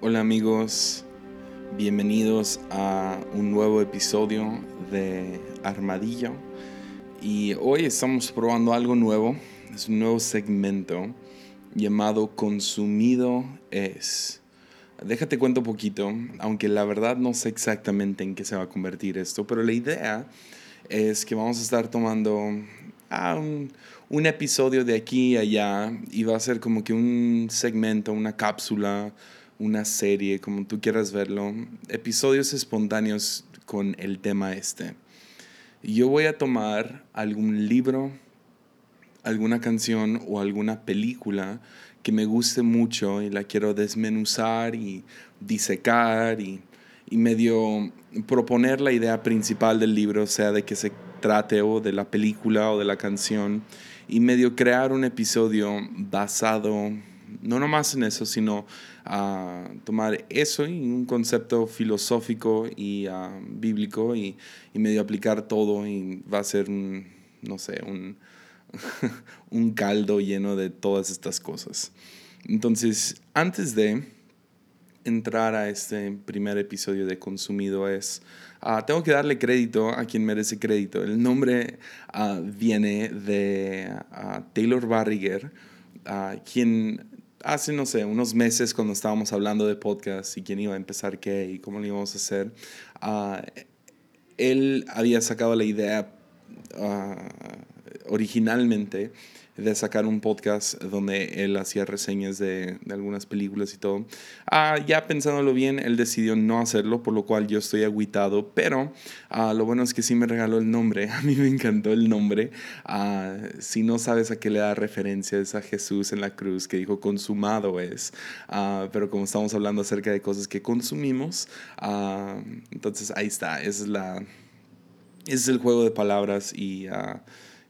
Hola amigos, bienvenidos a un nuevo episodio de Armadillo. Y hoy estamos probando algo nuevo, es un nuevo segmento llamado Consumido es. Déjate cuento poquito, aunque la verdad no sé exactamente en qué se va a convertir esto, pero la idea es que vamos a estar tomando ah, un, un episodio de aquí y allá y va a ser como que un segmento, una cápsula una serie, como tú quieras verlo, episodios espontáneos con el tema este. Yo voy a tomar algún libro, alguna canción o alguna película que me guste mucho y la quiero desmenuzar y disecar y, y medio proponer la idea principal del libro, sea de que se trate o de la película o de la canción, y medio crear un episodio basado no nomás en eso, sino a tomar eso y un concepto filosófico y ah, bíblico y, medio aplicar todo y va a ser un, no sé, un, un caldo lleno de todas estas cosas. Entonces, antes de entrar a este primer episodio de Consumido es, ah, tengo que darle crédito a quien merece crédito. El nombre ah, viene de Taylor Barriger, quien hace, no sé, unos meses cuando estábamos hablando de podcast y quién iba a empezar qué y cómo lo íbamos a hacer, uh, él había sacado la idea uh, originalmente de sacar un podcast donde él hacía reseñas de, de algunas películas y todo. Ah, ya pensándolo bien, él decidió no hacerlo, por lo cual yo estoy agüitado, pero ah, lo bueno es que sí me regaló el nombre. A mí me encantó el nombre. Ah, si no sabes a qué le da referencia, es a Jesús en la cruz que dijo consumado es. Ah, pero como estamos hablando acerca de cosas que consumimos, entonces ahí está. Es la... Es el juego de palabras y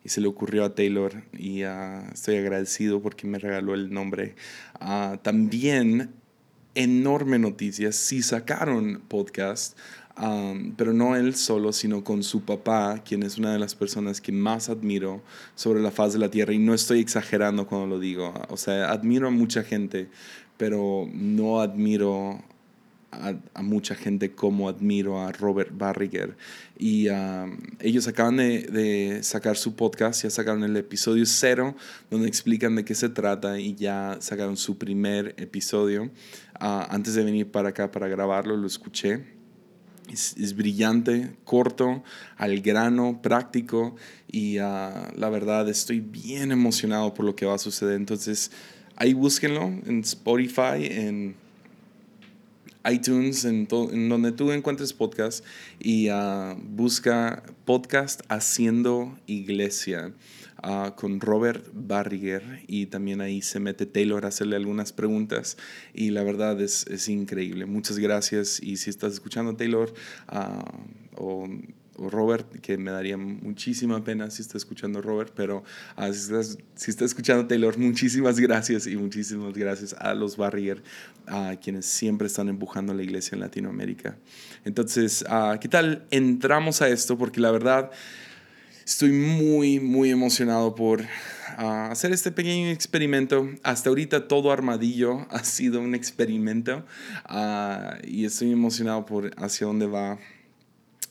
y se le ocurrió a Taylor y uh, estoy agradecido porque me regaló el nombre. Uh, también, enorme noticia, sí sacaron podcast, um, pero no él solo, sino con su papá, quien es una de las personas que más admiro sobre la faz de la tierra y no estoy exagerando cuando lo digo. O sea, admiro a mucha gente, pero no admiro a, mucha gente como admiro a Robert Barriger. Y um, ellos acaban de, sacar su podcast, ya sacaron el episodio cero, donde explican de qué se trata y ya sacaron su primer episodio. Uh, antes de venir para acá para grabarlo, lo escuché. Es, brillante, corto, al grano, práctico y uh, la verdad estoy bien emocionado por lo que va a suceder. Entonces, ahí búsquenlo en Spotify, en iTunes, en, donde tú encuentres podcast y ah, busca podcast Haciendo Iglesia ah, con Robert Barriger y también ahí se mete Taylor a hacerle algunas preguntas y la verdad es, es increíble. Muchas gracias y si estás escuchando Taylor uh, o Robert, que me daría muchísima pena si está escuchando Robert, pero ah, si, está escuchando Taylor, muchísimas gracias y muchísimas gracias a los Barrier, a quienes siempre están empujando a la iglesia en Latinoamérica. Entonces, uh, ¿qué tal entramos a esto? Porque la verdad, estoy muy, muy emocionado por hacer este pequeño experimento. Hasta ahorita todo armadillo ha sido un experimento y estoy emocionado por hacia dónde va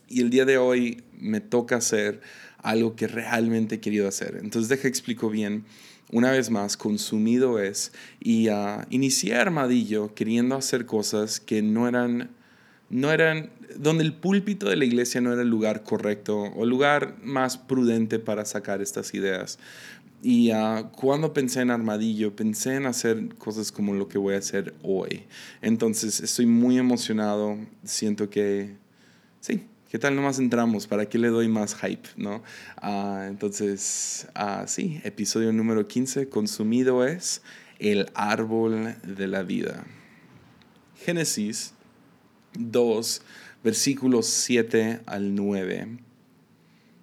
y el día de hoy me toca hacer algo que realmente he querido hacer. Entonces, deja explico bien. Una vez más, consumido es y uh, inicié Armadillo queriendo hacer cosas que no eran, no eran, donde el púlpito de la iglesia no era el lugar correcto o el lugar más prudente para sacar estas ideas. Y uh, cuando pensé en Armadillo, pensé en hacer cosas como lo que voy a hacer hoy. Entonces, estoy muy emocionado, siento que, sí, ¿Qué tal nomás entramos? ¿Para qué le doy más hype? ¿no? Ah, entonces, uh, sí, episodio número 15, consumido es el árbol de la vida. Génesis 2, versículos 7 al 9.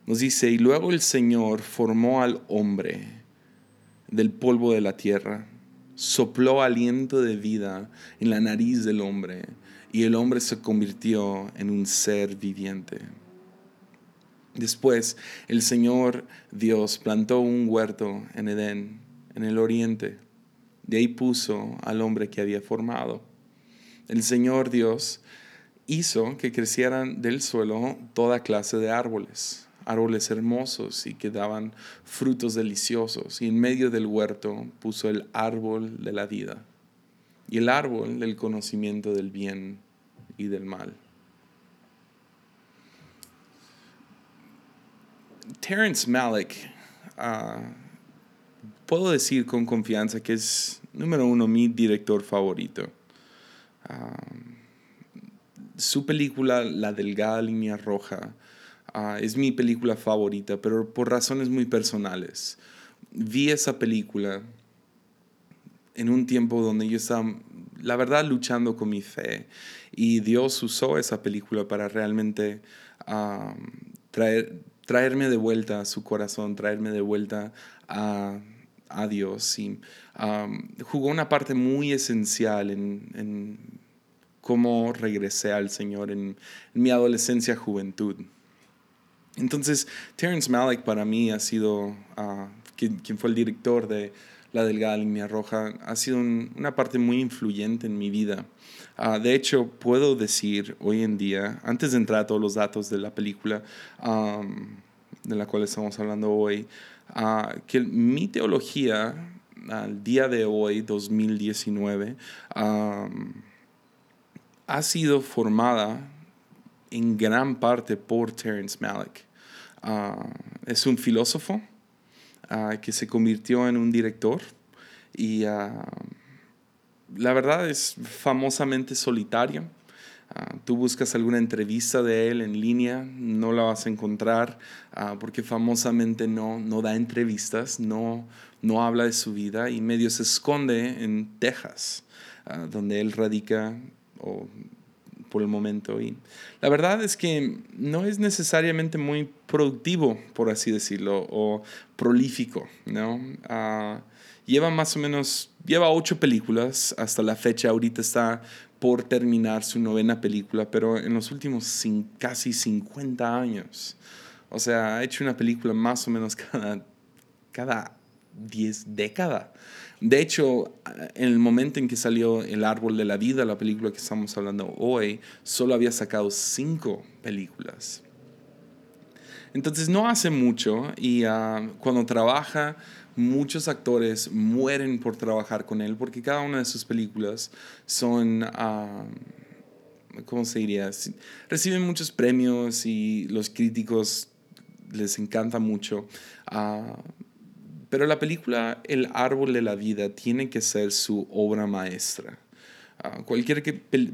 Nos dice, y luego el Señor formó al hombre del polvo de la tierra, sopló aliento de vida en la nariz del hombre y el hombre se convirtió en un ser viviente. Después el Señor Dios plantó un huerto en Edén, en el oriente. De ahí puso al hombre que había formado. el Señor Dios hizo que crecieran del suelo toda clase de árboles, árboles hermosos y que daban frutos deliciosos. Y en medio del huerto puso el árbol de la vida y el árbol del conocimiento del bien y del mal. Terence Malick, ah, puedo decir con confianza que es, número uno, mi director favorito. Ah, su película La Delgada Línea Roja ah, es mi película favorita, pero por razones muy personales. Vi esa película en un tiempo donde yo estaba, la verdad, luchando con mi fe. Y Dios usó esa película para realmente traer, traerme de vuelta a su corazón, traerme de vuelta a, Dios. Y jugó una parte muy esencial en, cómo regresé al Señor en, mi adolescencia, juventud. Entonces, Terrence Malick para mí ha sido ah, quien, fue el director de La Delgada Línea Roja, ha sido una parte muy influyente en mi vida. Ah, de hecho, puedo decir hoy en día, antes de entrar a todos los datos de la película de la cual estamos hablando hoy, ah, que mi teología al día de hoy, 2019, ha sido formada en gran parte por Terence Malick. Ah, es un filósofo que se convirtió en un director y la verdad es famosamente solitario. Uh, tú buscas alguna entrevista de él en línea, no la vas a encontrar uh, porque famosamente no, no da entrevistas, no, no habla de su vida y medio se esconde en Texas, uh, donde él radica o, por el momento. Y la verdad es que no es necesariamente muy productivo, por así decirlo, o prolífico, ¿no? Lleva más o menos, lleva ocho películas hasta la fecha, ahorita está por terminar su novena película, pero en los últimos casi 50 años. O sea, ha hecho una película más o menos cada, cada 10 décadas. De hecho, en el momento en que salió El Árbol de la Vida, la película que estamos hablando hoy, solo había sacado cinco películas. Entonces no hace mucho y ah, cuando trabaja muchos actores mueren por trabajar con él porque cada una de sus películas son, ah, ¿cómo se diría? Reciben muchos premios y los críticos les encanta mucho. Ah, pero la película El árbol de la vida tiene que ser su obra maestra. Ah, cualquier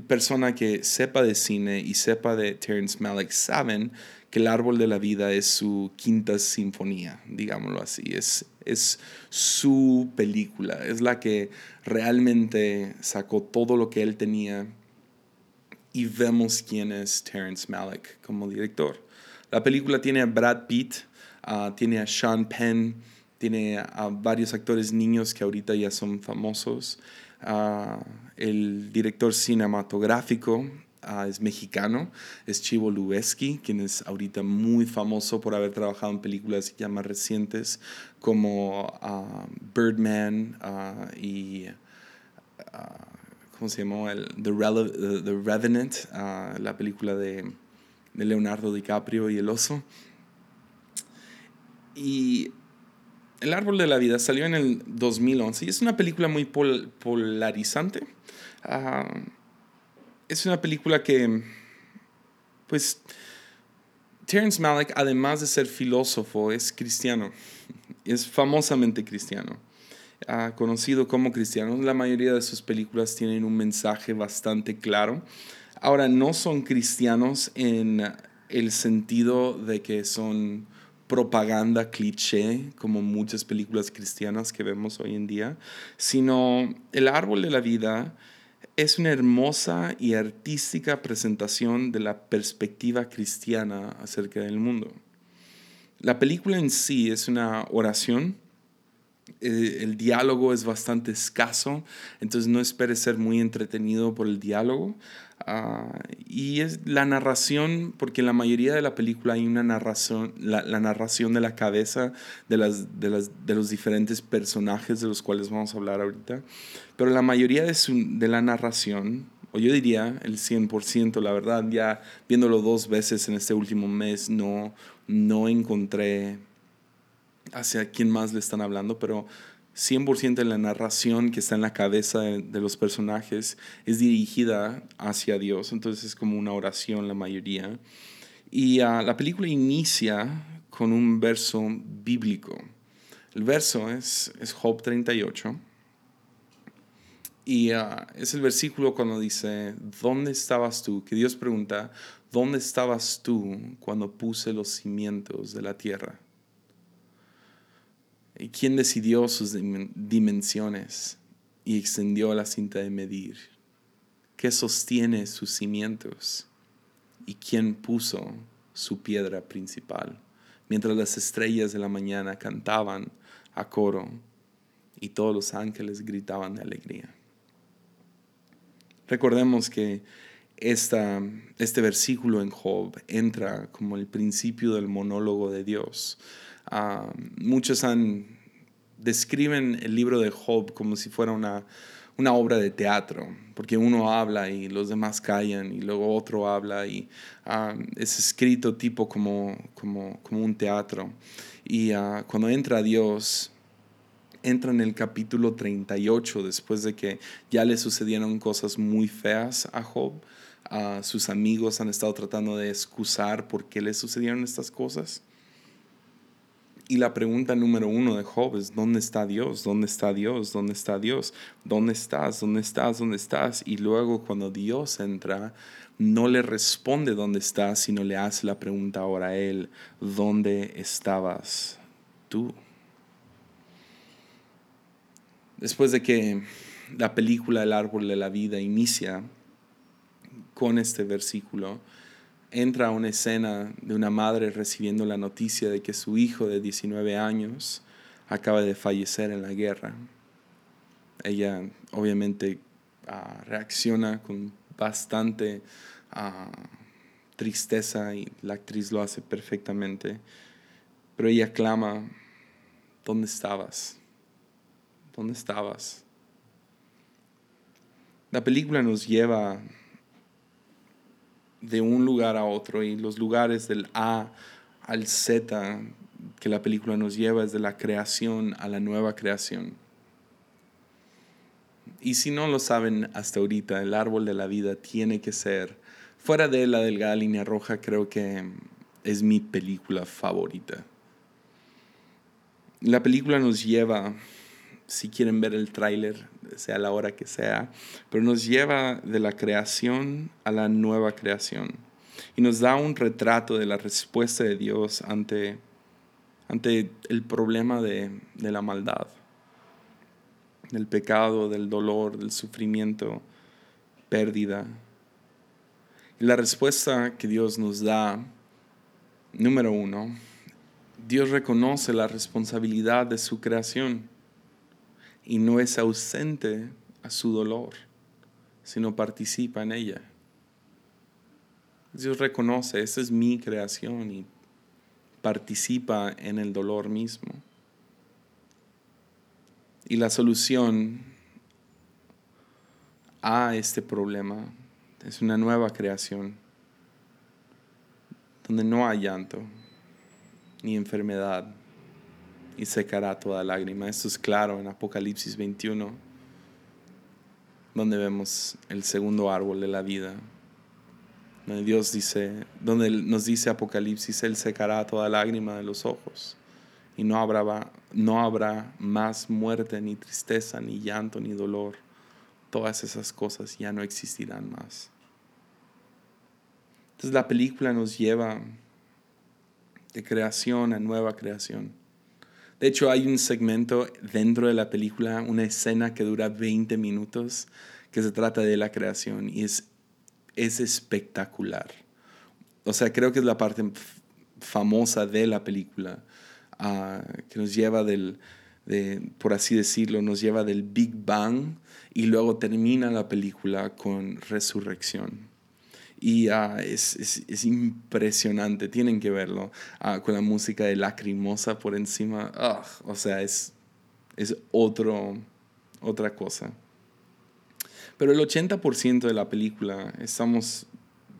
persona que sepa de cine y sepa de Terrence Malick saben que El Árbol de la Vida es su quinta sinfonía, digámoslo así. Es, es su película, es la que realmente sacó todo lo que él tenía y vemos quién es Terrence Malick como director. La película tiene a Brad Pitt, ah, tiene a Sean Penn, tiene a varios actores niños que ahorita ya son famosos. Uh, el director cinematográfico Ah, es mexicano, es Chivo Lubeski, quien es ahorita muy famoso por haber trabajado en películas ya más recientes como ah, Birdman ah, y... ¿Cómo se llamó? El, The, Revenant, la película de, Leonardo DiCaprio y el oso. Y El Árbol de la Vida salió en el 2011 y es una película muy polarizante es una película que, pues, Terrence Malick, además de ser filósofo, es cristiano. Es famosamente cristiano. ha conocido como cristiano. La mayoría de sus películas tienen un mensaje bastante claro. Ahora, no son cristianos en el sentido de que son propaganda cliché, como muchas películas cristianas que vemos hoy en día, sino el árbol de la vida es una hermosa y artística presentación de la perspectiva cristiana acerca del mundo. La película en sí es una oración, eh, el diálogo es bastante escaso, entonces no esperes ser muy entretenido por el diálogo. Ah, y es la narración, porque en la mayoría de la película hay una narración, la, narración de la cabeza de, las, de, las, de, los diferentes personajes de los cuales vamos a hablar ahorita, pero la mayoría de, de la narración o yo diría el 100%, la verdad, ya viéndolo dos veces en este último mes, no, no encontré hacia quién más le están hablando, pero 100% de la narración que está en la cabeza de, los personajes es dirigida hacia Dios, entonces es como una oración la mayoría. Y ah, la película inicia con un verso bíblico. El verso es, es Job 38. Y ah, es el versículo cuando dice, ¿dónde estabas tú? Que Dios pregunta, ¿dónde estabas tú cuando puse los cimientos de la tierra? ¿Y quién decidió sus dimensiones y extendió la cinta de medir? ¿Qué sostiene sus cimientos? ¿Y quién puso su piedra principal? Mientras las estrellas de la mañana cantaban a coro y todos los ángeles gritaban de alegría. Recordemos que esta, este versículo en Job entra como el principio del monólogo de Dios Ah, muchos han, describen el libro de Job como si fuera una, una obra de teatro, porque uno habla y los demás callan y luego otro habla y ah, es escrito tipo como, como, como un teatro. Y uh, cuando entra Dios, entra en el capítulo 38 después de que ya le sucedieron cosas muy feas a Job. sus amigos han estado tratando de excusar por qué le sucedieron estas cosas. Y la pregunta número uno de Job es, ¿dónde está Dios? ¿Dónde está Dios? ¿Dónde está Dios? ¿Dónde estás? ¿Dónde estás? ¿Dónde estás? Y luego cuando Dios entra, no le responde dónde estás, sino le hace la pregunta ahora a él, ¿dónde estabas tú? Después de que la película El árbol de la vida inicia con este versículo, entra una escena de una madre recibiendo la noticia de que su hijo de 19 años acaba de fallecer en la guerra. Ella obviamente ah, reacciona con bastante ah, tristeza y la actriz lo hace perfectamente, pero ella clama, ¿dónde estabas? ¿Dónde estabas? La película nos lleva de un lugar a otro y los lugares del A al Z que la película nos lleva es de la creación a la nueva creación. Y si no lo saben hasta ahorita, el árbol de la vida tiene que ser, fuera de la delgada línea roja, creo que es mi película favorita. La película nos lleva si quieren ver el tráiler, sea la hora que sea, pero nos lleva de la creación a la nueva creación y nos da un retrato de la respuesta de Dios ante, ante el problema de, de la maldad, del pecado, del dolor, del sufrimiento, pérdida. Y la respuesta que Dios nos da, número uno, Dios reconoce la responsabilidad de su creación y no es ausente a su dolor, sino participa en ella. Dios reconoce, esa es mi creación y participa en el dolor mismo. Y la solución a este problema es una nueva creación, donde no hay llanto ni enfermedad, y secará toda lágrima. Esto es claro en Apocalipsis 21, donde vemos el segundo árbol de la vida. Donde Dios dice, donde nos dice Apocalipsis, Él secará toda lágrima de los ojos y no habrá, no habrá más muerte, ni tristeza, ni llanto, ni dolor. Todas esas cosas ya no existirán más. Entonces la película nos lleva de creación a nueva creación. De hecho, hay un segmento dentro de la película, una escena que dura 20 minutos, que se trata de la creación y es, es espectacular. O sea, creo que es la parte famosa de la película, ah, que nos lleva del, por así decirlo, nos lleva del Big Bang y luego termina la película con resurrección. Y ah, es, es, es, impresionante, tienen que verlo, ah, con la música de Lacrimosa por encima. Ah, o sea, es, es otro, otra cosa. Pero el 80% de la película estamos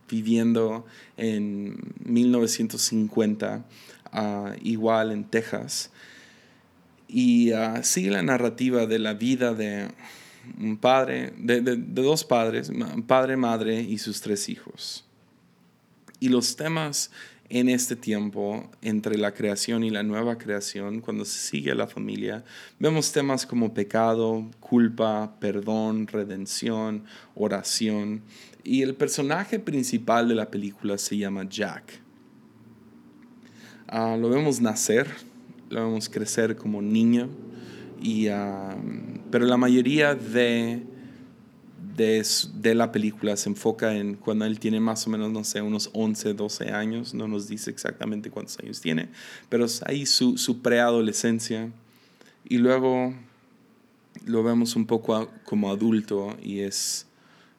viviendo en 1950, ah, igual en Texas, y sigue la narrativa de la vida de un padre, de, de, dos padres, padre, madre y sus tres hijos. Y los temas en este tiempo entre la creación y la nueva creación, cuando se sigue la familia, vemos temas como pecado, culpa, perdón, redención, oración. Y el personaje principal de la película se llama Jack. Ah, lo vemos nacer, lo vemos crecer como niño, y, ah, pero la mayoría de de, la película se enfoca en cuando él tiene más o menos, no sé, unos 11, 12 años, no nos dice exactamente cuántos años tiene, pero es ahí su, su preadolescencia. Y luego lo vemos un poco como adulto y es,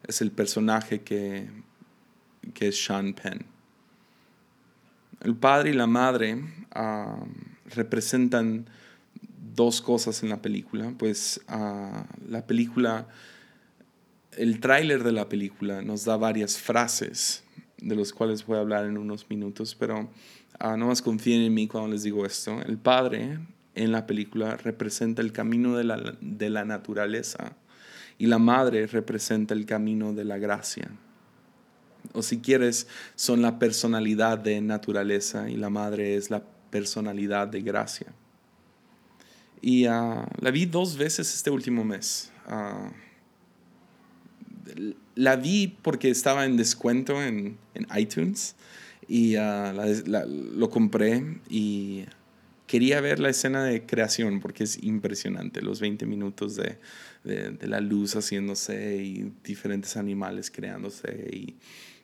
es el personaje que, que es Sean Penn. El padre y la madre ah, representan dos cosas en la película, pues uh, la película el tráiler de la película nos da varias frases, de los cuales voy a hablar en unos minutos, pero uh, no más confíen en mí cuando les digo esto. El Padre en la película representa el camino de la, de la naturaleza y la Madre representa el camino de la gracia. O si quieres, son la personalidad de naturaleza y la Madre es la personalidad de gracia. Y uh, la vi dos veces este último mes. Uh, la vi porque estaba en descuento en, iTunes y ah, lo compré y quería ver la escena de creación porque es impresionante, los 20 minutos de, la luz haciéndose y diferentes animales creándose. Y,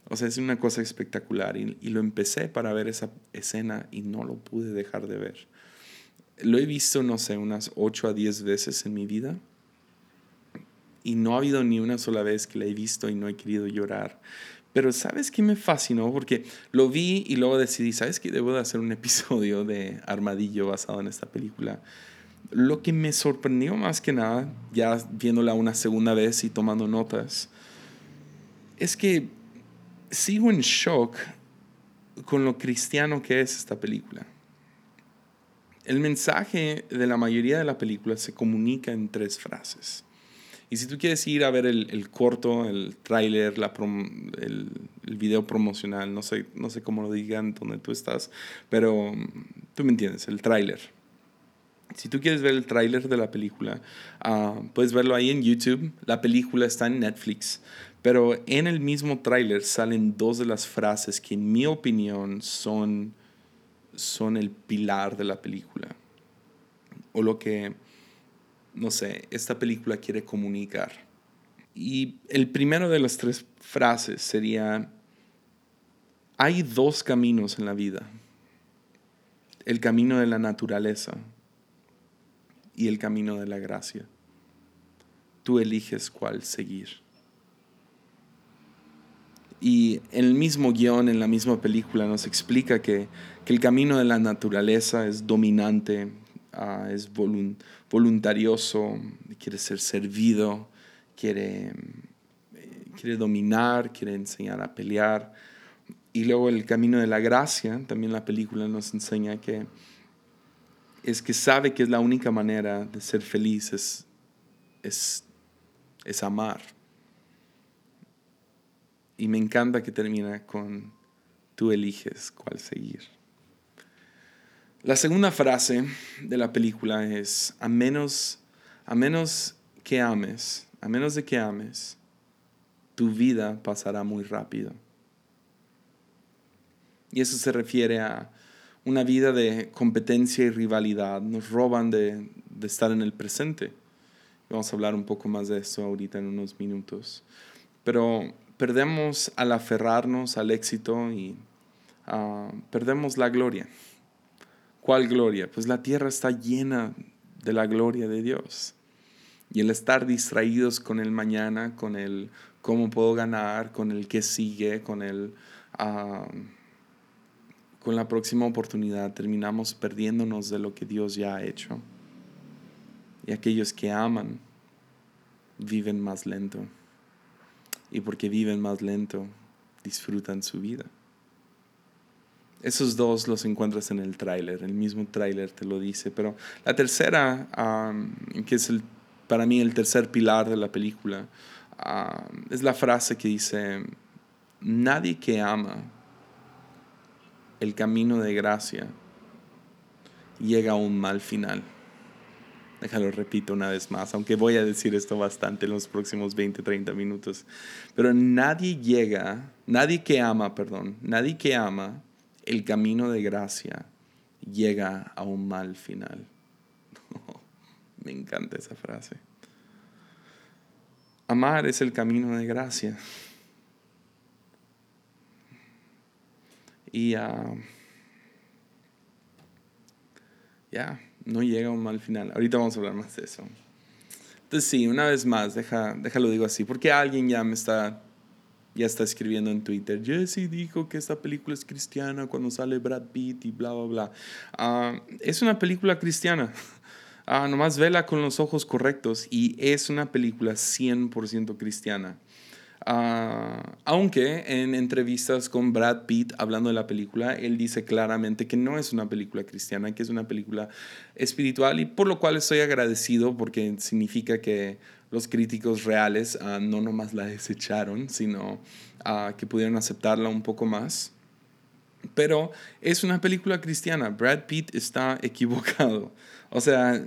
o sea, es una cosa espectacular y, y lo empecé para ver esa escena y no lo pude dejar de ver. Lo he visto, no sé, unas 8 a 10 veces en mi vida y no ha habido ni una sola vez que la he visto y no he querido llorar. Pero ¿sabes qué me fascinó? Porque lo vi y luego decidí, ¿sabes qué? Debo de hacer un episodio de Armadillo basado en esta película. Lo que me sorprendió más que nada, ya viéndola una segunda vez y tomando notas, es que sigo en shock con lo cristiano que es esta película. El mensaje de la mayoría de la película se comunica en tres frases. Y si tú quieres ir a ver el, corto, el tráiler, el, el, video promocional, no sé, no sé cómo lo digan donde tú estás, pero mm, tú me entiendes, el tráiler. Si tú quieres ver el tráiler de la película, ah, puedes verlo ahí en YouTube. La película está en Netflix. Pero en el mismo tráiler salen dos de las frases que en mi opinión son, son el pilar de la película. O lo que no sé, esta película quiere comunicar. Y el primero de las tres frases sería, hay dos caminos en la vida, el camino de la naturaleza y el camino de la gracia. Tú eliges cuál seguir. Y en el mismo guion, en la misma película, nos explica que, que el camino de la naturaleza es dominante, Ah, es voluntarioso, quiere ser servido, quiere, eh, quiere dominar, quiere enseñar a pelear. Y luego el camino de la gracia, también la película nos enseña que es que sabe que es la única manera de ser feliz, es, es, es amar. Y me encanta que termina con tú eliges cuál seguir. La segunda frase de la película es, a menos, a menos que ames, a menos de que ames, tu vida pasará muy rápido. Y eso se refiere a una vida de competencia y rivalidad. Nos roban de, estar en el presente. Vamos a hablar un poco más de eso ahorita en unos minutos. Pero perdemos al aferrarnos al éxito y ah, perdemos la gloria. ¿Cuál gloria? Pues la tierra está llena de la gloria de Dios. Y el estar distraídos con el mañana, con el cómo puedo ganar, con el que sigue, con el... Ah, con la próxima oportunidad terminamos perdiéndonos de lo que Dios ya ha hecho. Y aquellos que aman viven más lento. Y porque viven más lento, disfrutan su vida. Esos dos los encuentras en el tráiler, el mismo tráiler te lo dice, pero la tercera, que es el, para mí el tercer pilar de la película, es la frase que dice, nadie que ama el camino de gracia llega a un mal final. Déjalo repito una vez más, aunque voy a decir esto bastante en los próximos 20, 30 minutos. Pero nadie llega, nadie que ama, perdón, nadie que ama el camino de gracia llega a un mal final. me encanta esa frase. Amar es el camino de gracia. Y uh, ya, no llega un mal final. Ahorita vamos a hablar más de eso. Entonces sí, una vez más, deja, déjalo digo así, porque alguien ya me está, ya está escribiendo en Twitter, Jesse dijo que esta película es cristiana cuando sale Brad Pitt y bla, bla, bla. Uh, es una película cristiana. Uh, nomás vela con los ojos correctos y es una película 100% cristiana. Ah, aunque en entrevistas con Brad Pitt hablando de la película, él dice claramente que no es una película cristiana, que es una película espiritual y por lo cual estoy agradecido porque significa que los críticos reales ah, no nomás la desecharon, sino ah, que pudieron aceptarla un poco más. Pero es una película cristiana. Brad Pitt está equivocado. O sea,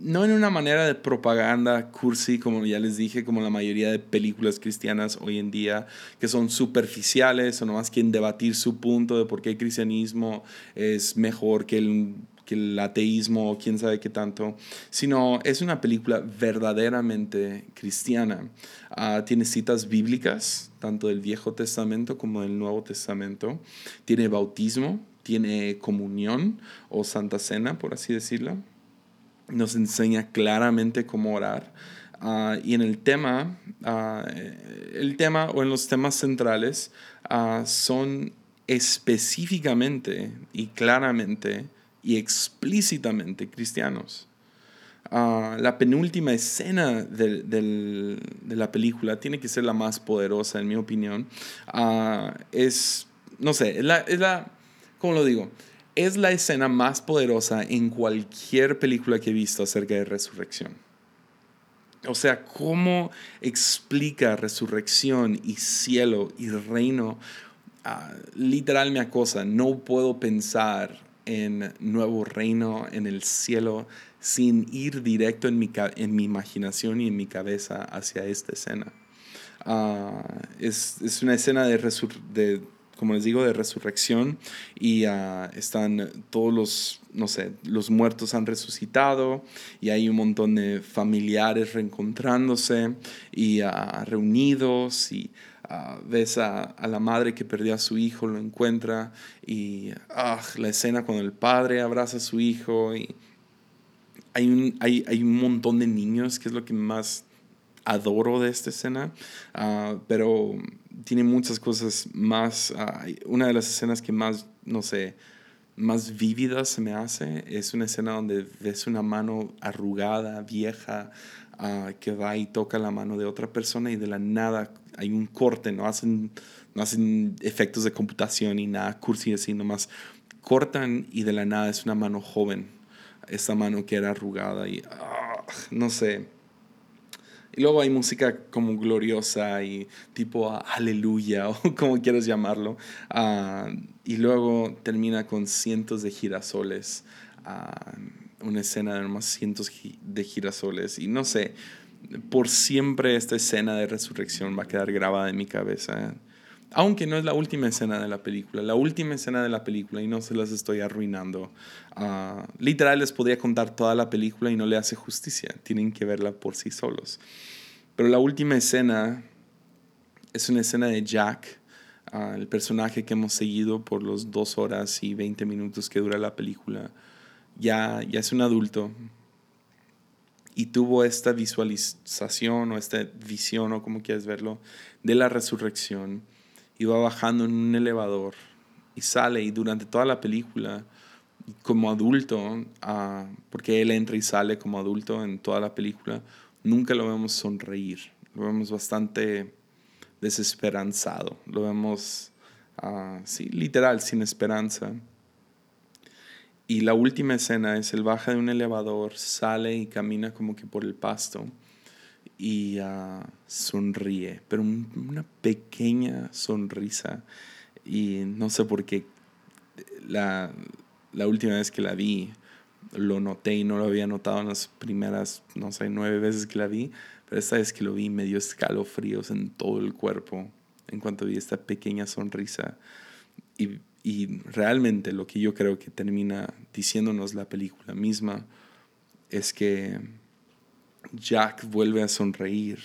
no en una manera de propaganda cursi, como ya les dije, como la mayoría de películas cristianas hoy en día, que son superficiales o nomás quieren debatir su punto de por qué el cristianismo es mejor que el, que el ateísmo o quién sabe qué tanto, sino es una película verdaderamente cristiana. Ah, tiene citas bíblicas, tanto del Viejo Testamento como del Nuevo Testamento. Tiene bautismo, tiene comunión o santa cena, por así decirlo nos enseña claramente cómo orar. Ah, y en el tema, ah, el tema o en los temas centrales ah, son específicamente y claramente y explícitamente cristianos. la penúltima escena de, de, la película tiene que ser la más poderosa, en mi opinión. es, no sé, es la, es la, ¿cómo lo digo? Es la escena más poderosa en cualquier película que he visto acerca de resurrección. O sea, cómo explica resurrección y cielo y reino. Ah, literal me acosa. No puedo pensar en nuevo reino, en el cielo, sin ir directo en mi, en mi imaginación y en mi cabeza hacia esta escena. Ah, es, es, una escena de, de como les digo, de resurrección y ah, están todos los, no sé, los muertos han resucitado y hay un montón de familiares reencontrándose y uh, reunidos y uh, ves a, la madre que perdió a su hijo, lo encuentra y la escena cuando el padre abraza a su hijo y hay un, hay, hay un montón de niños, que es lo que más adoro de esta escena, pero tiene muchas cosas más. Ah, una de las escenas que más, no sé, más vívidas se me hace es una escena donde ves una mano arrugada, vieja, ah, que va y toca la mano de otra persona y de la nada hay un corte, no hacen, no hacen efectos de computación y nada cursi así, nomás cortan y de la nada es una mano joven, esa mano que era arrugada y ah, no sé y luego hay música como gloriosa y tipo aleluya o como quieras llamarlo. Ah, y luego termina con cientos de girasoles. Ah, una escena de más cientos de girasoles. Y no sé, por siempre esta escena de resurrección va a quedar grabada en mi cabeza. Aunque no es la última escena de la película, la última escena de la película y no se las estoy arruinando. Uh, literal les podría contar toda la película y no le hace justicia, tienen que verla por sí solos. Pero la última escena es una escena de Jack, uh, el personaje que hemos seguido por los dos horas y 20 minutos que dura la película. Ya, ya es un adulto y tuvo esta visualización o esta visión o como quieras verlo de la resurrección y va bajando en un elevador y sale y durante toda la película como adulto, ah, porque él entra y sale como adulto en toda la película, nunca lo vemos sonreír, lo vemos bastante desesperanzado, lo vemos, uh, sí, literal, sin esperanza. Y la última escena es él baja de un elevador, sale y camina como que por el pasto y uh, sonríe, pero una pequeña sonrisa. Y no sé por qué la, la última vez que la vi, lo noté y no lo había notado en las primeras, no sé, nueve veces que la vi, pero esta vez que lo vi me dio escalofríos en todo el cuerpo en cuanto vi esta pequeña sonrisa. Y, y realmente lo que yo creo que termina diciéndonos la película misma es que Jack vuelve a sonreír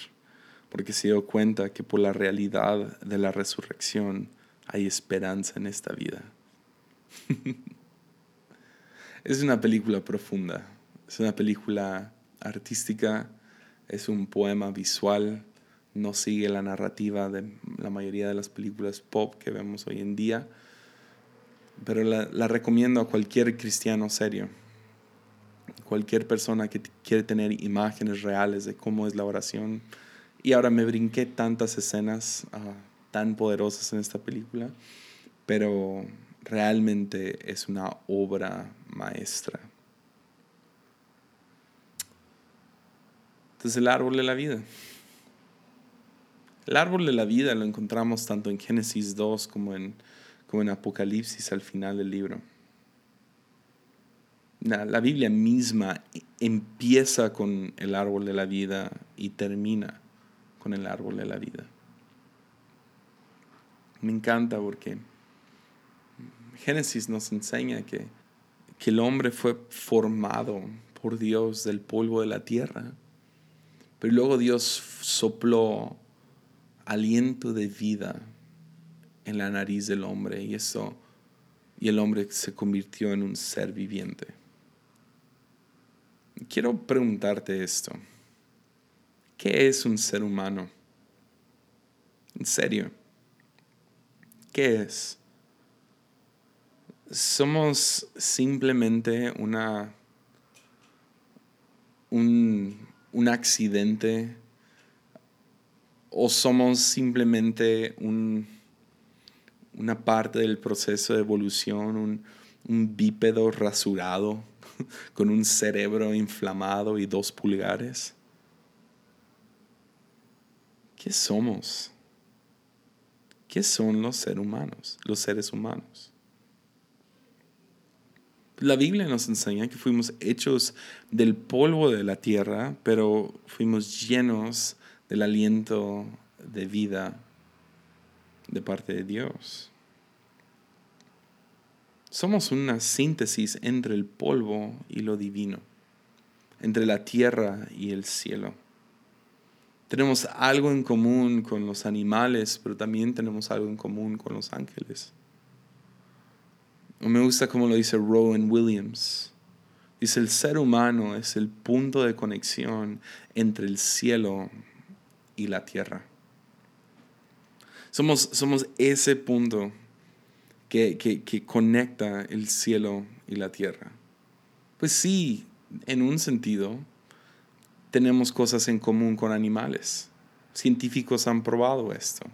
porque se dio cuenta que por la realidad de la resurrección hay esperanza en esta vida. Es una película profunda, es una película artística, es un poema visual, no sigue la narrativa de la mayoría de las películas pop que vemos hoy en día, pero la, recomiendo a cualquier cristiano serio, cualquier persona que quiere tener imágenes reales de cómo es la oración. Y ahora me brinqué tantas escenas ah, tan poderosas en esta película, pero realmente es una obra maestra. Entonces el árbol de la vida. El árbol de la vida lo encontramos tanto en Génesis 2 como en, como en Apocalipsis al final del libro. La, la Biblia misma empieza con el árbol de la vida y termina con el árbol de la vida. Me encanta porque Génesis nos enseña que, que el hombre fue formado por Dios del polvo de la tierra, pero luego Dios sopló aliento de vida en la nariz del hombre y eso y el hombre se convirtió en un ser viviente. Quiero preguntarte esto. ¿Qué es un ser humano? En serio. ¿Qué es? somos simplemente una, un, accidente o somos simplemente una parte del proceso de evolución, un, un bípedo rasurado con un cerebro inflamado y dos pulgares. ¿Qué somos? ¿Qué son los seres humanos? Los seres humanos. La Biblia nos enseña que fuimos hechos del polvo de la tierra, pero fuimos llenos del aliento de vida de parte de Dios. Somos una síntesis entre el polvo y lo divino, entre la tierra y el cielo. Tenemos algo en común con los animales, pero también tenemos algo en común con los ángeles. Me gusta como lo dice Rowan Williams. Dice, el ser humano es el punto de conexión entre el cielo y la tierra. Somos, somos ese punto que, que conecta el cielo y la tierra. Pues sí, en un sentido, tenemos cosas en común con animales. Científicos han probado esto.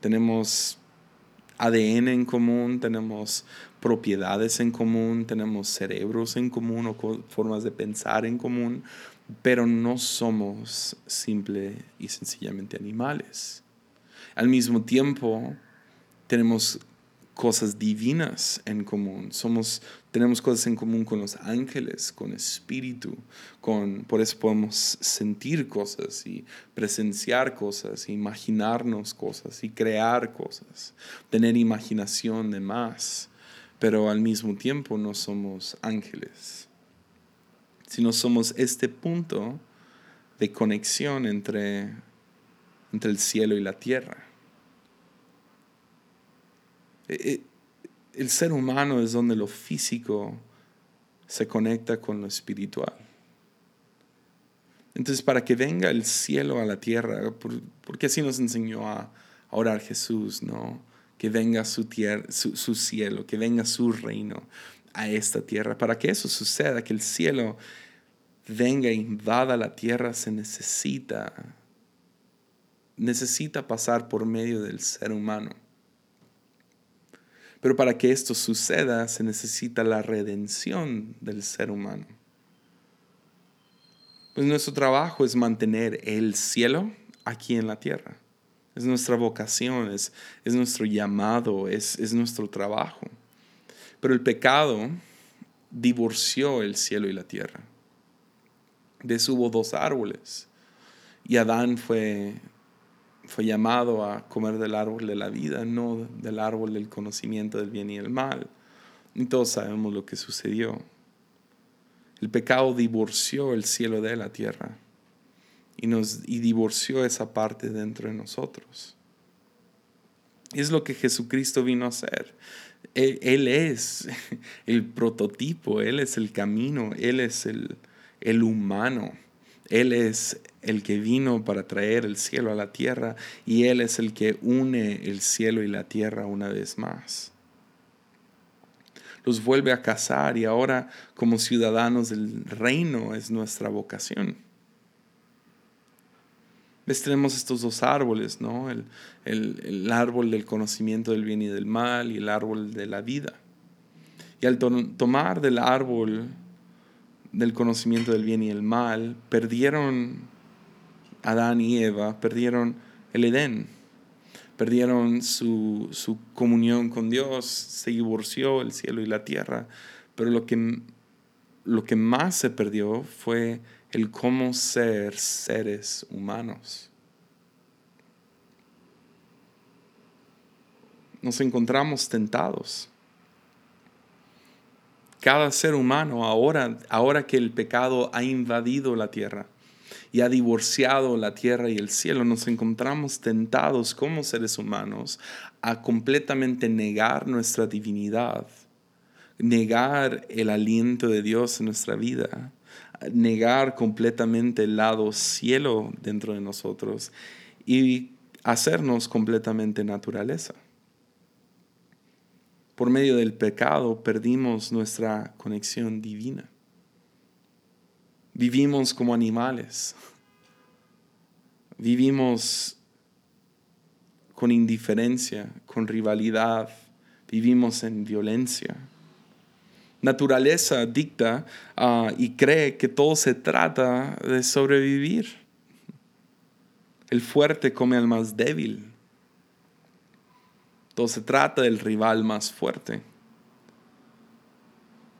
Tenemos ADN en común, tenemos propiedades en común, tenemos cerebros en común o formas de pensar en común, pero no somos simple y sencillamente animales. Al mismo tiempo, tenemos cosas divinas en común. Somos, tenemos cosas en común con los ángeles, con espíritu, con, por eso podemos sentir cosas y presenciar cosas, imaginarnos cosas y crear cosas, tener imaginación de más, pero al mismo tiempo no somos ángeles, sino somos este punto de conexión entre, entre el cielo y la tierra. E, e, el ser humano es donde lo físico se conecta con lo espiritual. Entonces, para que venga el cielo a la tierra, porque así nos enseñó a, orar Jesús, ¿no? Que venga su, tierra, su, cielo, que venga su reino a esta tierra. Para que eso suceda, que el cielo venga e invada la tierra, se necesita necesita pasar por medio del ser humano. Pero para que esto suceda se necesita la redención del ser humano. Pues nuestro trabajo es mantener el cielo aquí en la tierra. Es nuestra vocación, es, es nuestro llamado, es, es nuestro trabajo. Pero el pecado divorció el cielo y la tierra. De dos árboles. Y Adán fue, fue llamado a comer del árbol de la vida, no del árbol del conocimiento del bien y el mal. Y todos sabemos lo que sucedió. El pecado divorció el cielo de la tierra y, nos, y divorció esa parte dentro de nosotros. Es lo que Jesucristo vino a hacer. Él, es el prototipo, Él es el camino, Él es el, el humano. Él es el que vino para traer el cielo a la tierra y Él es el que une el cielo y la tierra una vez más los vuelve a casar y ahora como ciudadanos del reino es nuestra vocación. ¿Ves? Tenemos estos dos árboles, ¿no? El, el, árbol del conocimiento del bien y del mal y el árbol de la vida. Y al tomar del árbol del conocimiento del bien y el mal, perdieron Adán y Eva, perdieron el Edén perdieron su, comunión con Dios, se divorció el cielo y la tierra, pero lo que, lo que más se perdió fue el cómo ser seres humanos. Nos encontramos tentados. Cada ser humano ahora, ahora que el pecado ha invadido la tierra, y ha divorciado la tierra y el cielo, nos encontramos tentados como seres humanos a completamente negar nuestra divinidad, negar el aliento de Dios en nuestra vida, negar completamente el lado cielo dentro de nosotros y hacernos completamente naturaleza. Por medio del pecado perdimos nuestra conexión divina. Vivimos como animales. Vivimos con indiferencia, con rivalidad. Vivimos en violencia. Naturaleza dicta ah, y cree que todo se trata de sobrevivir. El fuerte come al más débil. Todo se trata del rival más fuerte.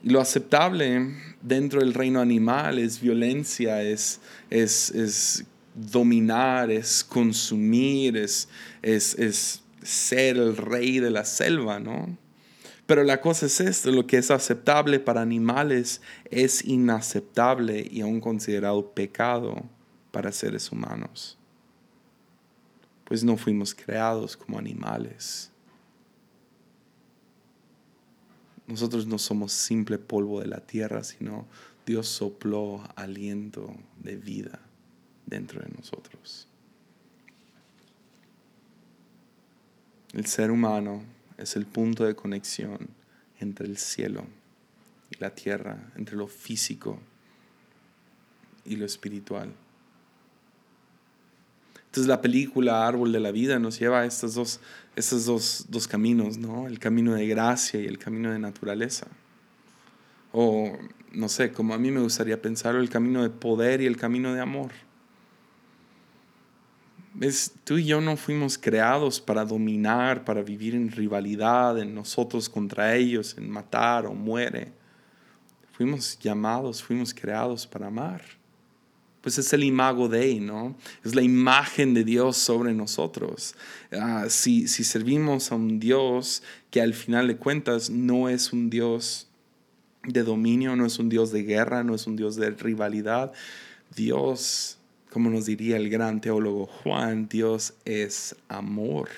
Y lo aceptable dentro del reino animal es violencia, es, es, dominar, es consumir, es, es, ser el rey de la selva, ¿no? Pero la cosa es esto, lo que es aceptable para animales es inaceptable y aún considerado pecado para seres humanos. Pues no fuimos creados como animales. Nosotros no somos simple polvo de la tierra, sino Dios sopló aliento de vida dentro de nosotros. El ser humano es el punto de conexión entre el cielo y la tierra, entre lo físico y lo espiritual. Entonces la película Árbol de la Vida nos lleva a estos dos, estos dos, dos caminos, ¿no? El camino de gracia y el camino de naturaleza. O, no sé, como a mí me gustaría pensarlo, el camino de poder y el camino de amor. ¿Ves? Tú y yo no fuimos creados para dominar, para vivir en rivalidad, en nosotros contra ellos, en matar o muere. Fuimos llamados, fuimos creados para amar pues es el imago Dei, ¿no? Es la imagen de Dios sobre nosotros. Ah, si, si servimos a un Dios que al final de cuentas no es un Dios de dominio, no es un Dios de guerra, no es un Dios de rivalidad, Dios, como nos diría el gran teólogo Juan, Dios es amor.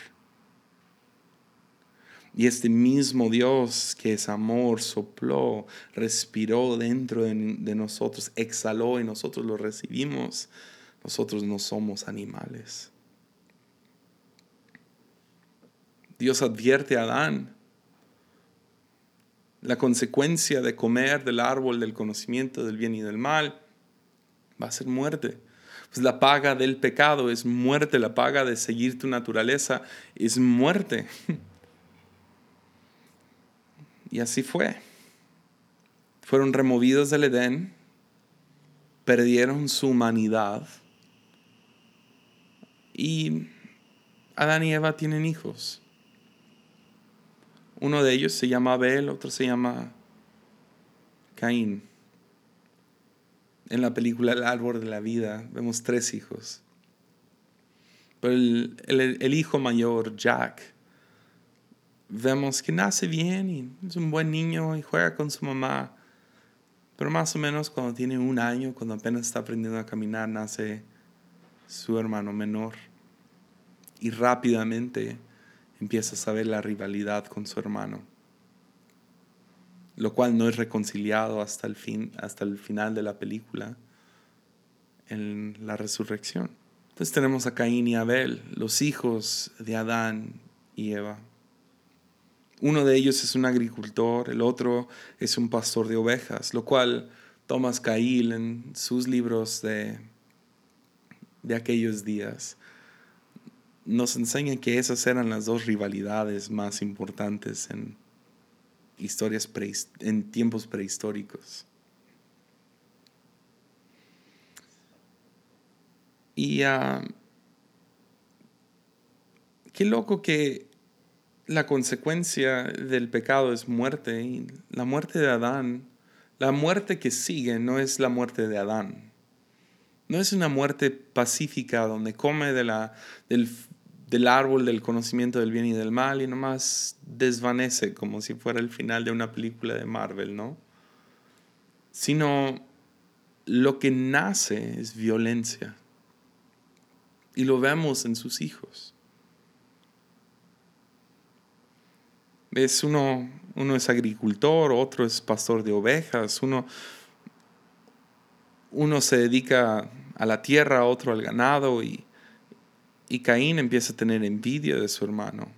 Y este mismo Dios que es amor sopló, respiró dentro de, nosotros, exhaló y nosotros lo recibimos. Nosotros no somos animales. Dios advierte a Adán la consecuencia de comer del árbol del conocimiento del bien y del mal va a ser muerte. Pues la paga del pecado es muerte, la paga de seguir tu naturaleza es muerte. Y así fue. Fueron removidos del Edén, perdieron su humanidad y Adán y Eva tienen hijos. Uno de ellos se llama Abel, otro se llama Caín. En la película El árbol de la vida vemos tres hijos. Pero el, hijo mayor, Jack, vemos que nace bien y es un buen niño y juega con su mamá. Pero más o menos cuando tiene un año, cuando apenas está aprendiendo a caminar, nace su hermano menor. Y rápidamente empieza a saber la rivalidad con su hermano, lo cual no es reconciliado hasta el, fin, hasta el final de la película, en la resurrección. Entonces tenemos a Caín y Abel, los hijos de Adán y Eva. Uno de ellos es un agricultor, el otro es un pastor de ovejas, lo cual Thomas Cahill en sus libros de, de aquellos días nos enseña que esas eran las dos rivalidades más importantes en historias en tiempos prehistóricos. Y uh, qué loco que la consecuencia del pecado es muerte y la muerte de Adán, la muerte que sigue no es la muerte de Adán. No es una muerte pacífica donde come de la, del del árbol del conocimiento del bien y del mal y nomás desvanece como si fuera el final de una película de Marvel, ¿no? Sino lo que nace es violencia. Y lo vemos en sus hijos. Es uno, uno es agricultor, otro es pastor de ovejas, uno, uno se dedica a la tierra, otro al ganado y y Caín empieza a tener envidia de su hermano.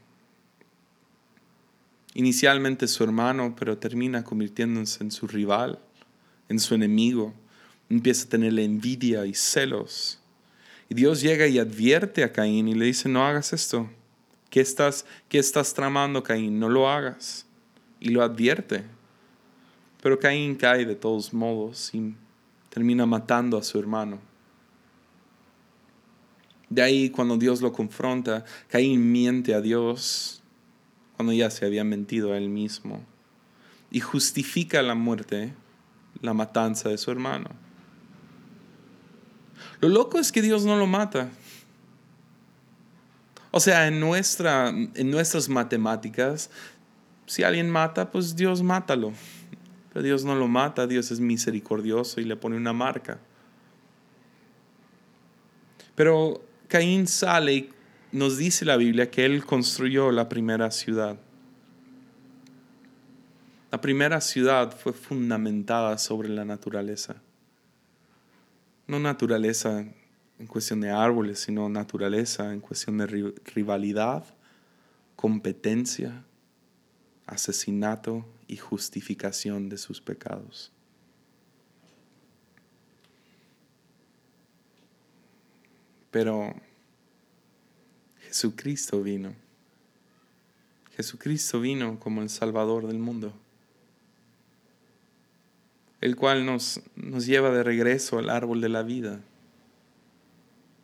Inicialmente su hermano, pero termina convirtiéndose en su rival, en su enemigo. Empieza a tenerle envidia y celos. Y Dios llega y advierte a Caín y le dice, no hagas esto. ¿Qué estás, qué estás tramando, Caín? No lo hagas. Y lo advierte. Pero Caín cae de todos modos y termina matando a su hermano. De ahí cuando Dios lo confronta, Caín miente a Dios cuando ya se había mentido a él mismo y justifica la muerte, la matanza de su hermano. Lo loco es que Dios no lo mata. O sea, en, nuestra, en nuestras matemáticas, si alguien mata, pues Dios mátalo. Pero Dios no lo mata, Dios es misericordioso y le pone una marca. Pero Caín sale y nos dice la Biblia que él construyó la primera ciudad. La primera ciudad fue fundamentada sobre la naturaleza. No naturaleza en cuestión de árboles, sino naturaleza en cuestión de rivalidad, competencia, asesinato y justificación de sus pecados. Pero Jesucristo vino. Jesucristo vino como el Salvador del mundo, el cual nos, nos lleva de regreso al árbol de la vida.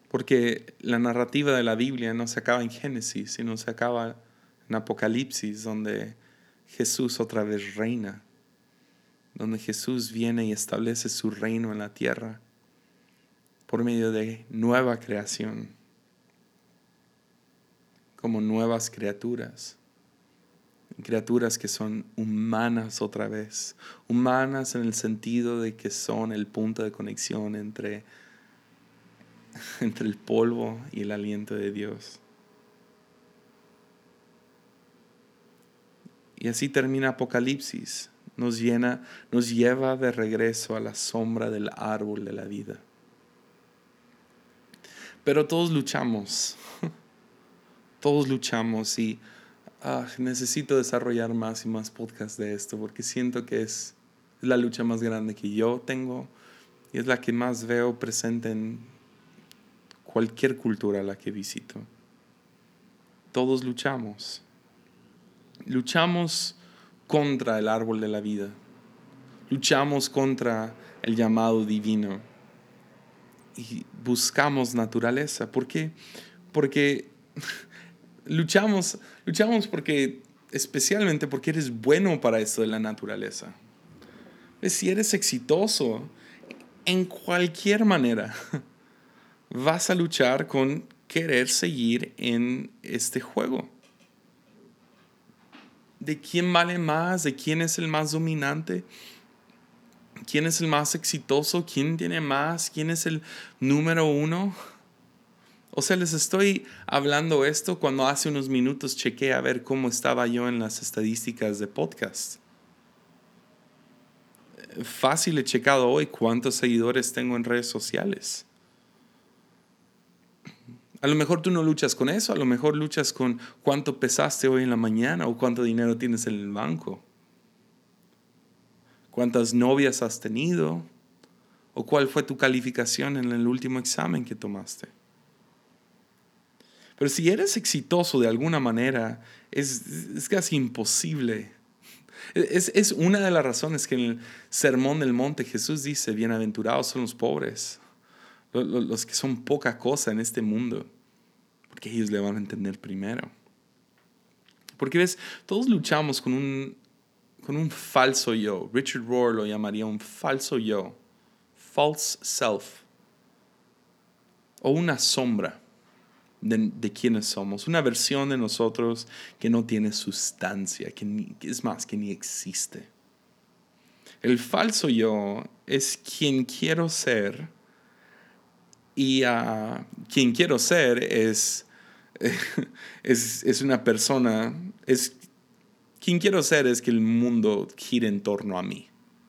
Porque la narrativa de la Biblia no se acaba en Génesis, sino se acaba en Apocalipsis, donde Jesús otra vez reina, donde Jesús viene y establece su reino en la tierra por medio de nueva creación, como nuevas criaturas, criaturas que son humanas otra vez, humanas en el sentido de que son el punto de conexión entre, entre el polvo y el aliento de Dios. Y así termina Apocalipsis. Nos llena, nos lleva de regreso a la sombra del árbol de la vida. Pero todos luchamos. Todos luchamos y ah, necesito desarrollar más y más podcasts de esto porque siento que es la lucha más grande que yo tengo y es la que más veo presente en cualquier cultura a la que visito. Todos luchamos. Luchamos contra el árbol de la vida. Luchamos contra el llamado divino. Y buscamos naturaleza. ¿Por qué? Porque luchamos, luchamos porque, especialmente porque eres bueno para esto de la naturaleza. Si eres exitoso en cualquier manera, vas a luchar con querer seguir en este juego. ¿De quién vale más? ¿De quién es el más dominante? ¿Quién es el más exitoso? ¿Quién tiene más? ¿Quién es el número uno? O sea, les estoy hablando esto cuando hace unos minutos chequé a ver cómo estaba yo en las estadísticas de podcast. Fácil he checado hoy cuántos seguidores tengo en redes sociales. A lo mejor tú no luchas con eso, a lo mejor luchas con cuánto pesaste hoy en la mañana o cuánto dinero tienes en el banco. ¿Cuántas novias has tenido? ¿O cuál fue tu calificación en el último examen que tomaste? Pero si eres exitoso de alguna manera, es, casi imposible. Es, es, una de las razones que en el Sermón del Monte Jesús dice, bienaventurados son los pobres, los que son poca cosa en este mundo, porque ellos le van a entender primero. Porque ves, todos luchamos con un, con un falso yo. Richard Rohr lo llamaría un falso yo, false self, o una sombra de, quienes somos, una versión de nosotros que no tiene sustancia, que, es más, que ni existe. El falso yo es quien quiero ser y a quien quiero ser es, es, es, una persona, es quien quiero ser es que el mundo gire en torno a mí,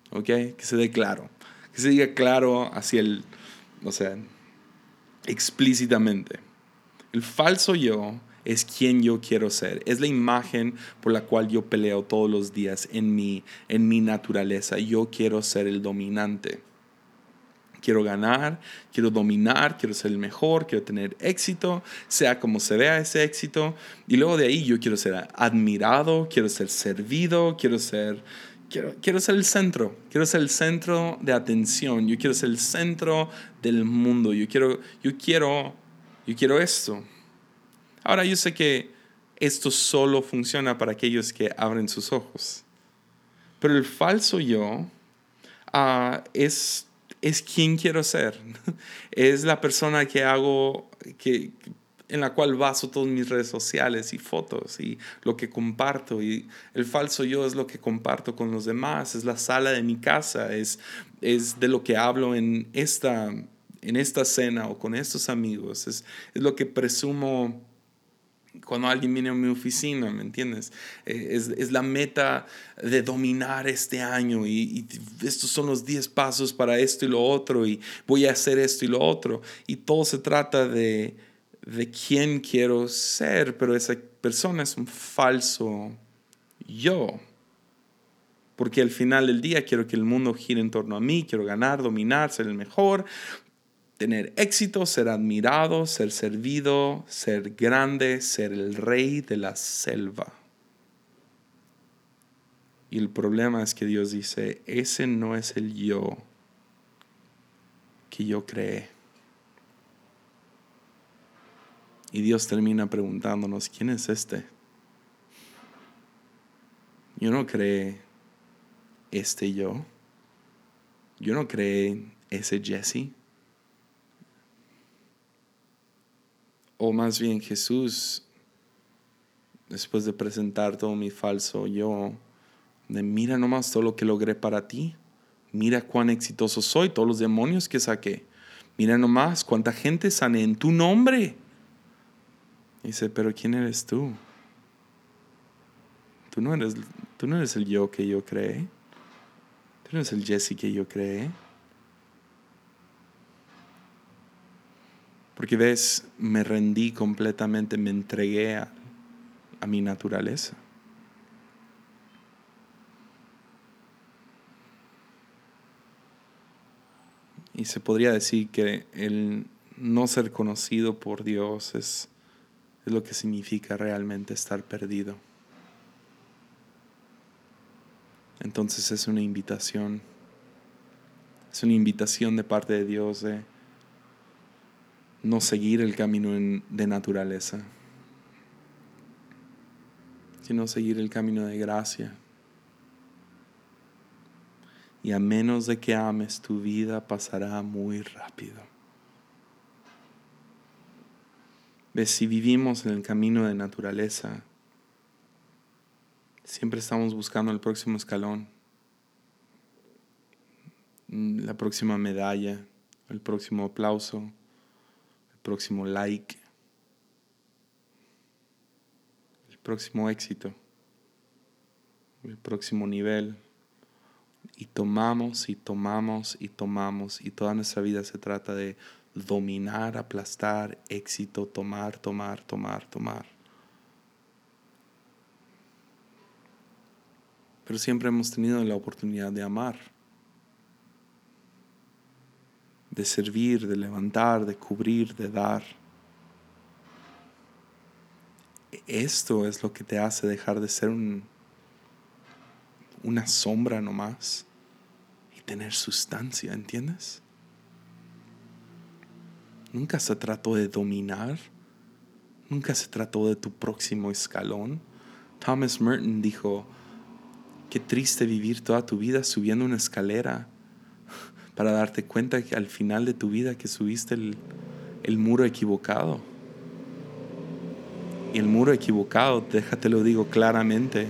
¿ok? Que se dé claro, que se diga claro hacia el, o sea, explícitamente. El falso yo es quien yo quiero ser, es la imagen por la cual yo peleo todos los días en mi, en mi naturaleza. Yo quiero ser el dominante. Quiero ganar, quiero dominar, quiero ser el mejor, quiero tener éxito, sea como se vea ese éxito. Y luego de ahí yo quiero ser admirado, quiero ser servido, quiero ser, quiero, quiero ser el centro, quiero ser el centro de atención, yo quiero ser el centro del mundo, yo quiero, yo quiero yo quiero esto. Ahora yo sé que esto solo funciona para aquellos que abren sus ojos. Pero el falso yo ah, es, es quien quiero ser. es la persona que hago, que, en la cual baso todas mis redes sociales y fotos y lo que comparto. Y el falso yo es lo que comparto con los demás, es la sala de mi casa, es, es de lo que hablo en esta en esta cena o con estos amigos. Es, lo que presumo cuando alguien viene a mi oficina, ¿me entiendes? Eh, es, la meta de dominar este año y, estos son los 10 pasos para esto y lo otro y voy a hacer esto y lo otro. Y todo se trata de, de quién quiero ser, pero esa persona es un falso yo. Porque al final del día quiero que el mundo gire en torno a mí, quiero ganar, dominar, ser el mejor, tener éxito, ser admirado, ser servido, ser grande, ser el rey de la selva. Y el problema es que Dios dice, ese no es el yo que yo creé. Y Dios termina preguntándonos, ¿quién es este? Yo no creé este yo. Yo no creé ese Jesse. O más bien Jesús, después de presentar todo mi falso yo, de mira nomás todo lo que logré para ti, mira cuán exitoso soy, todos los demonios que saqué, mira nomás cuánta gente sané en tu nombre. dice, pero ¿quién eres tú? Tú no eres, tú no eres el yo que yo creé. Tú no eres el Jesse que yo creé. Porque ves, me rendí completamente, me entregué a, mi naturaleza. Y se podría decir que el no ser conocido por Dios es, es lo que significa realmente estar perdido. Entonces es una invitación, es una invitación de parte de Dios de no seguir el camino de naturaleza, sino seguir el camino de gracia. Y a menos de que ames, tu vida pasará muy rápido. ¿Ves? Si vivimos en el camino de naturaleza, siempre estamos buscando el próximo escalón, la próxima medalla, el próximo aplauso, próximo like, el próximo éxito, el próximo nivel. Y tomamos y tomamos y tomamos y toda nuestra vida se trata de dominar, aplastar, éxito, tomar, tomar, tomar, tomar. Pero siempre hemos tenido la oportunidad de amar, de servir, de levantar, de cubrir, de dar. Esto es lo que te hace dejar de ser un, una sombra nomás y tener sustancia, ¿entiendes? Nunca se trató de dominar, nunca se trató de tu próximo escalón. Thomas Merton dijo, qué triste vivir toda tu vida subiendo una escalera para darte cuenta que al final de tu vida que subiste el, muro equivocado. Y el muro equivocado, déjate lo digo claramente,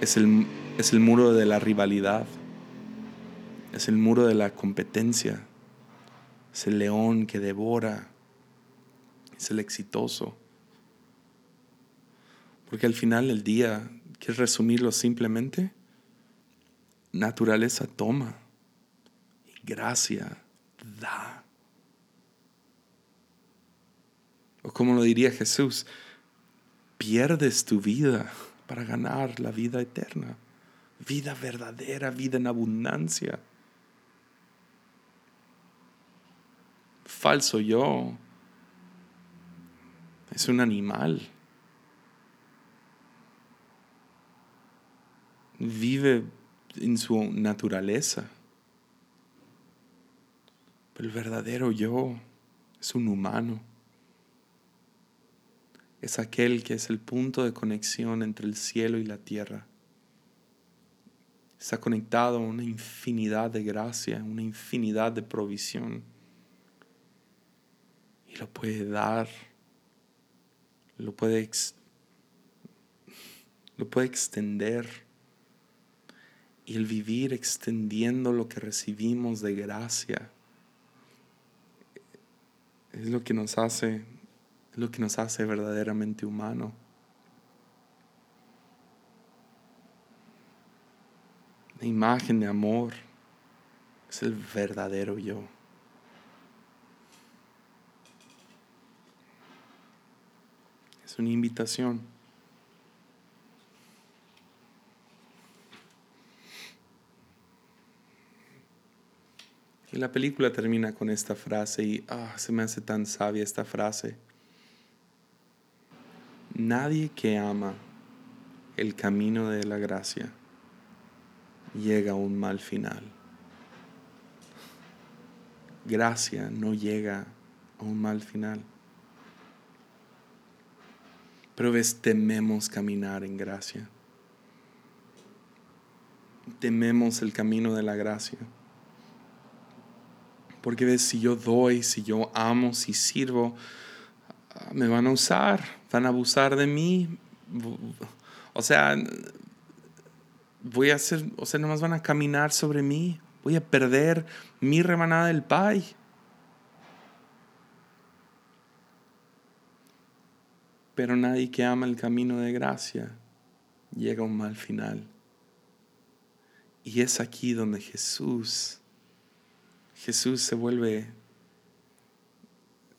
es el, es el muro de la rivalidad, es el muro de la competencia es el león que devora, es el exitoso. Porque al final del día, ¿quieres resumirlo simplemente? Naturaleza toma gracia da. O como lo diría Jesús, pierdes tu vida para ganar la vida eterna, vida verdadera, vida en abundancia. falso yo. Es un animal. Vive en su naturaleza. El verdadero yo es un humano. Es aquel que es el punto de conexión entre el cielo y la tierra. Está conectado a una infinidad de gracia, una infinidad de provisión y lo puede dar, lo puede, lo puede extender. Y el vivir extendiendo lo que recibimos de gracia es lo que nos hace, lo que nos hace verdaderamente humano. La imagen de amor es el verdadero yo. Es una invitación. Y la película termina con esta frase y ah, se me hace tan sabia esta frase. Nadie que ama el camino de la gracia llega a un mal final. Gracia no llega a un mal final. Pero ves, tememos caminar en gracia. Tememos el camino de la gracia. Porque ves, si yo doy, si yo amo, si sirvo, me van a usar, van a abusar de mí. O sea, voy a hacer, o sea, nomás van a caminar sobre mí. Voy a perder mi remanada del pay. Pero nadie que ama el camino de gracia llega a un mal final. Y es aquí donde Jesús, Jesús se vuelve,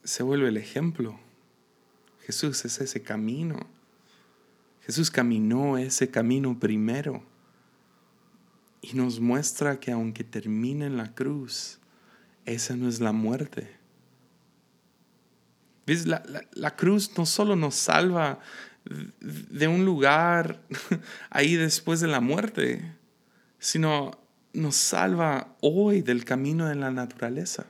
se vuelve el ejemplo. Jesús es ese camino. Jesús caminó ese camino primero y nos muestra que aunque termine en la cruz, esa no es la muerte. ¿Ves? La, la, cruz no solo nos salva de un lugar ahí después de la muerte, sino nos salva hoy del camino de la naturaleza.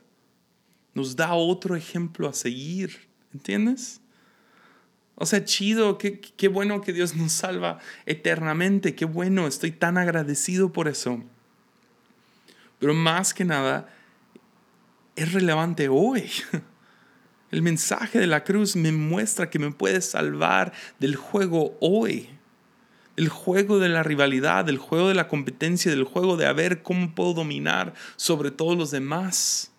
Nos da otro ejemplo a seguir, ¿entiendes? O sea, chido, qué, qué bueno que Dios nos salva eternamente, qué bueno, estoy tan agradecido por eso. Pero más que nada, es relevante hoy. El mensaje de la cruz me muestra que me puede salvar del juego hoy. El juego de la rivalidad, del juego de la competencia, del juego de a ver cómo puedo dominar sobre todos los demás.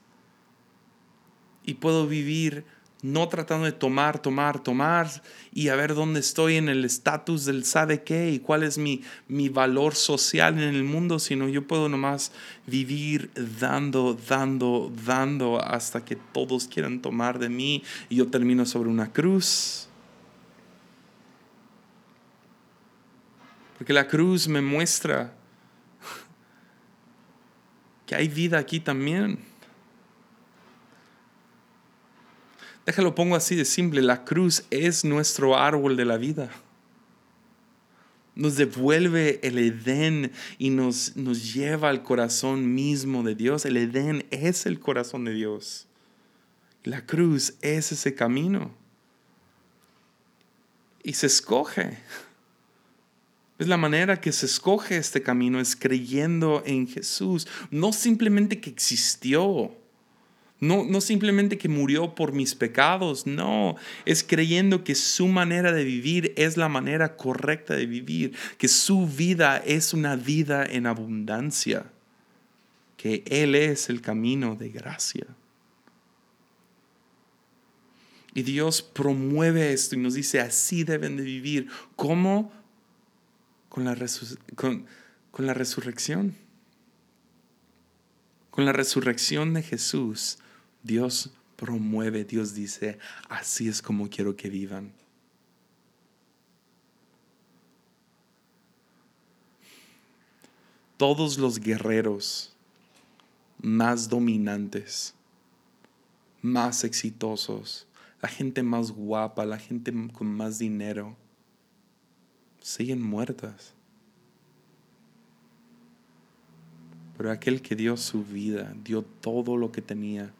Y puedo vivir no tratando de tomar, tomar, tomar y a ver dónde estoy en el estatus del sabe qué y cuál es mi, mi valor social en el mundo, sino yo puedo nomás vivir dando, dando, dando hasta que todos quieran tomar de mí y yo termino sobre una cruz. Porque la cruz me muestra que hay vida aquí también. Déjalo pongo así de simple, la cruz es nuestro árbol de la vida. Nos devuelve el Edén y nos, nos lleva al corazón mismo de Dios. El Edén es el corazón de Dios. La cruz es ese camino. Y se escoge. Es la manera que se escoge este camino, es creyendo en Jesús. No simplemente que existió no, simplemente que murió por mis pecados, no, es creyendo que su manera de vivir es la manera correcta de vivir, que su vida es una vida en abundancia, que Él es el camino de gracia. Y Dios promueve esto y nos dice, así deben de vivir. ¿Cómo? Con la, con la resurrección. Con la resurrección de Jesús Dios promueve, Dios dice, así es como quiero que vivan. Todos los guerreros más dominantes, más exitosos, la gente más guapa, la gente con más dinero, siguen muertas. Pero aquel que dio su vida, dio todo lo que tenía,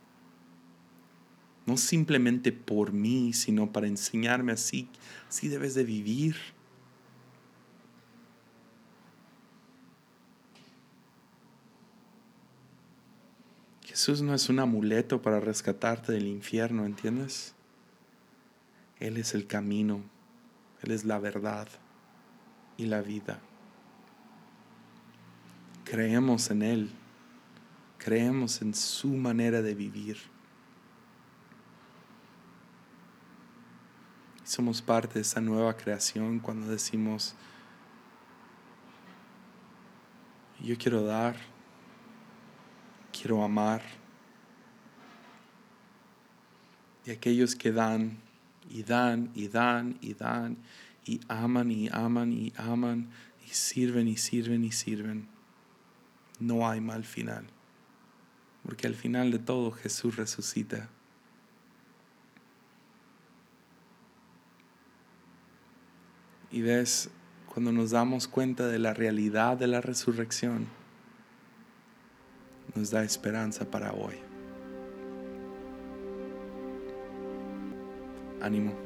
no simplemente por mí, sino para enseñarme así, así debes de vivir. Jesús no es un amuleto para rescatarte del infierno, ¿entiendes? Él es el camino, Él es la verdad y la vida. Creemos en Él, creemos en su manera de vivir. somos parte de esa nueva creación cuando decimos, yo quiero dar, quiero amar. Y aquellos que dan y dan y dan y dan y aman y aman y aman y sirven y sirven y sirven, no hay mal final. Porque al final de todo Jesús resucita. Y ves, cuando nos damos cuenta de la realidad de la resurrección, nos da esperanza para hoy. Ánimo.